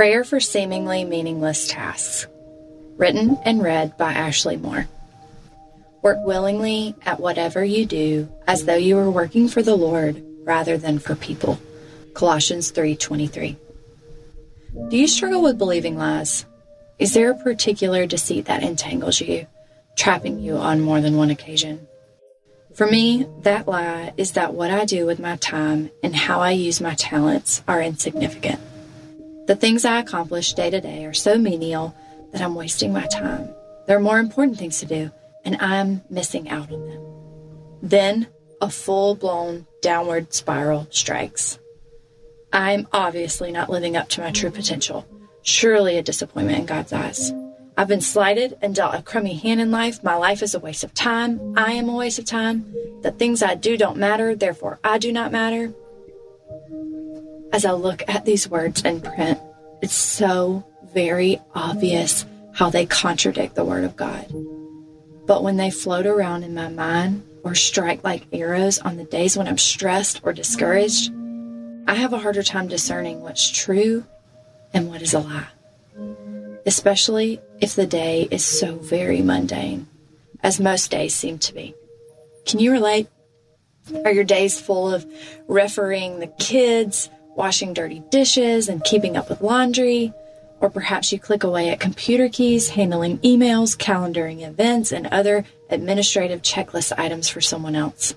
Prayer for Seemingly Meaningless Tasks. Written and read by Ashley Moore. Work willingly at whatever you do as though you were working for the Lord rather than for people. Colossians 3:23. Do you struggle with believing lies? Is there a particular deceit that entangles you, trapping you on more than one occasion? For me, that lie is that what I do with my time and how I use my talents are insignificant. The things I accomplish day to day are so menial that I'm wasting my time. There are more important things to do, and I'm missing out on them. Then a full blown downward spiral strikes. I'm obviously not living up to my true potential. Surely a disappointment in God's eyes. I've been slighted and dealt a crummy hand in life. My life is a waste of time. I am a waste of time. The things I do don't matter, therefore I do not matter. As I look at these words in print, it's so very obvious how they contradict the Word of God. But when they float around in my mind or strike like arrows on the days when I'm stressed or discouraged, I have a harder time discerning what's true and what is a lie. Especially if the day is so very mundane, as most days seem to be. Can you relate? Are your days full of refereeing the kids, washing dirty dishes, and keeping up with laundry? Or perhaps you click away at computer keys, handling emails, calendaring events, and other administrative checklist items for someone else.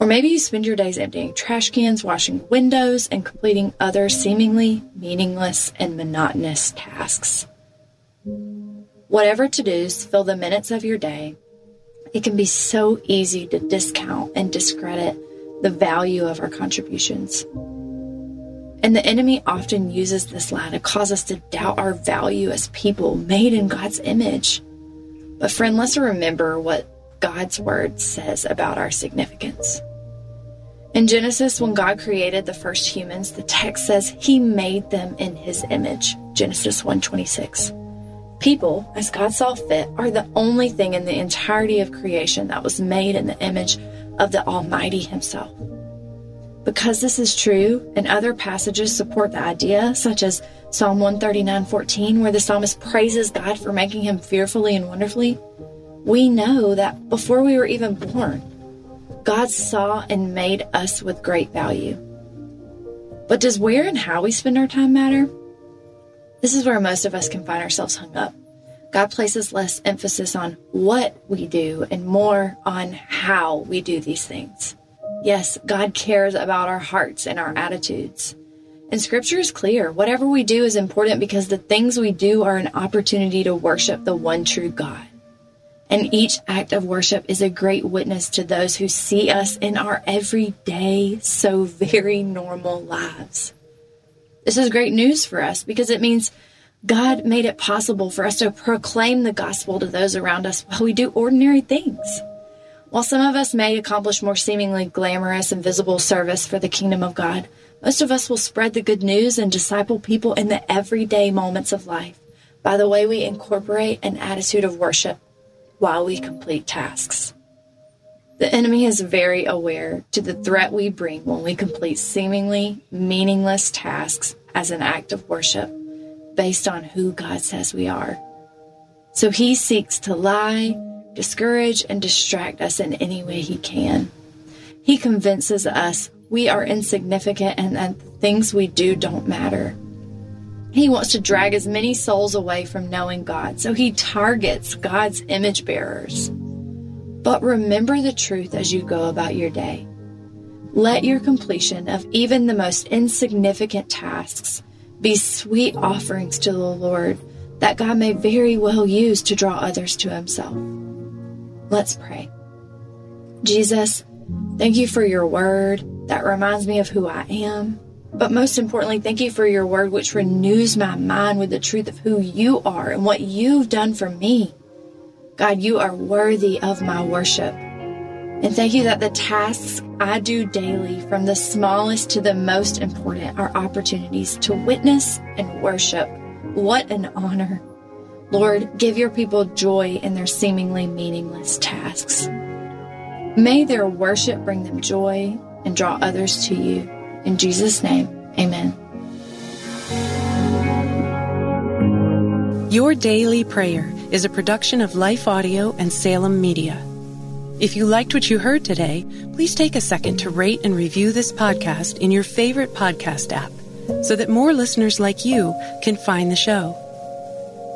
Or maybe you spend your days emptying trash cans, washing windows, and completing other seemingly meaningless and monotonous tasks. Whatever to dos fill the minutes of your day, it can be so easy to discount and discredit the value of our contributions. And the enemy often uses this lie to cause us to doubt our value as people made in God's image. But, friend, let's remember what God's word says about our significance. In Genesis, when God created the first humans, the text says he made them in his image. Genesis 1:26. People, as God saw fit, are the only thing in the entirety of creation that was made in the image of the Almighty himself. Because this is true, and other passages support the idea, such as Psalm 139:14, where the psalmist praises God for making him fearfully and wonderfully, we know that before we were even born, God saw and made us with great value. But does where and how we spend our time matter? This is where most of us can find ourselves hung up. God places less emphasis on what we do and more on how we do these things. Yes, God cares about our hearts and our attitudes. And scripture is clear. Whatever we do is important because the things we do are an opportunity to worship the one true God. And each act of worship is a great witness to those who see us in our everyday, so very normal lives. This is great news for us because it means God made it possible for us to proclaim the gospel to those around us while we do ordinary things. While some of us may accomplish more seemingly glamorous and visible service for the kingdom of God, most of us will spread the good news and disciple people in the everyday moments of life by the way we incorporate an attitude of worship while we complete tasks. The enemy is very aware to the threat we bring when we complete seemingly meaningless tasks as an act of worship based on who God says we are. So he seeks to lie, discourage, and distract us in any way he can. He convinces us we are insignificant and that the things we do don't matter. He wants to drag as many souls away from knowing God, so he targets God's image bearers. But remember the truth as you go about your day. Let your completion of even the most insignificant tasks be sweet offerings to the Lord that God may very well use to draw others to Himself. Let's pray. Jesus, thank you for your word that reminds me of who I am. But most importantly, thank you for your word, which renews my mind with the truth of who you are and what you've done for me. God, you are worthy of my worship. And thank you that the tasks I do daily, from the smallest to the most important, are opportunities to witness and worship. What an honor. Lord, give your people joy in their seemingly meaningless tasks. May their worship bring them joy and draw others to you. In Jesus' name, amen. Your Daily Prayer is a production of Life Audio and Salem Media. If you liked what you heard today, please take a second to rate and review this podcast in your favorite podcast app so that more listeners like you can find the show.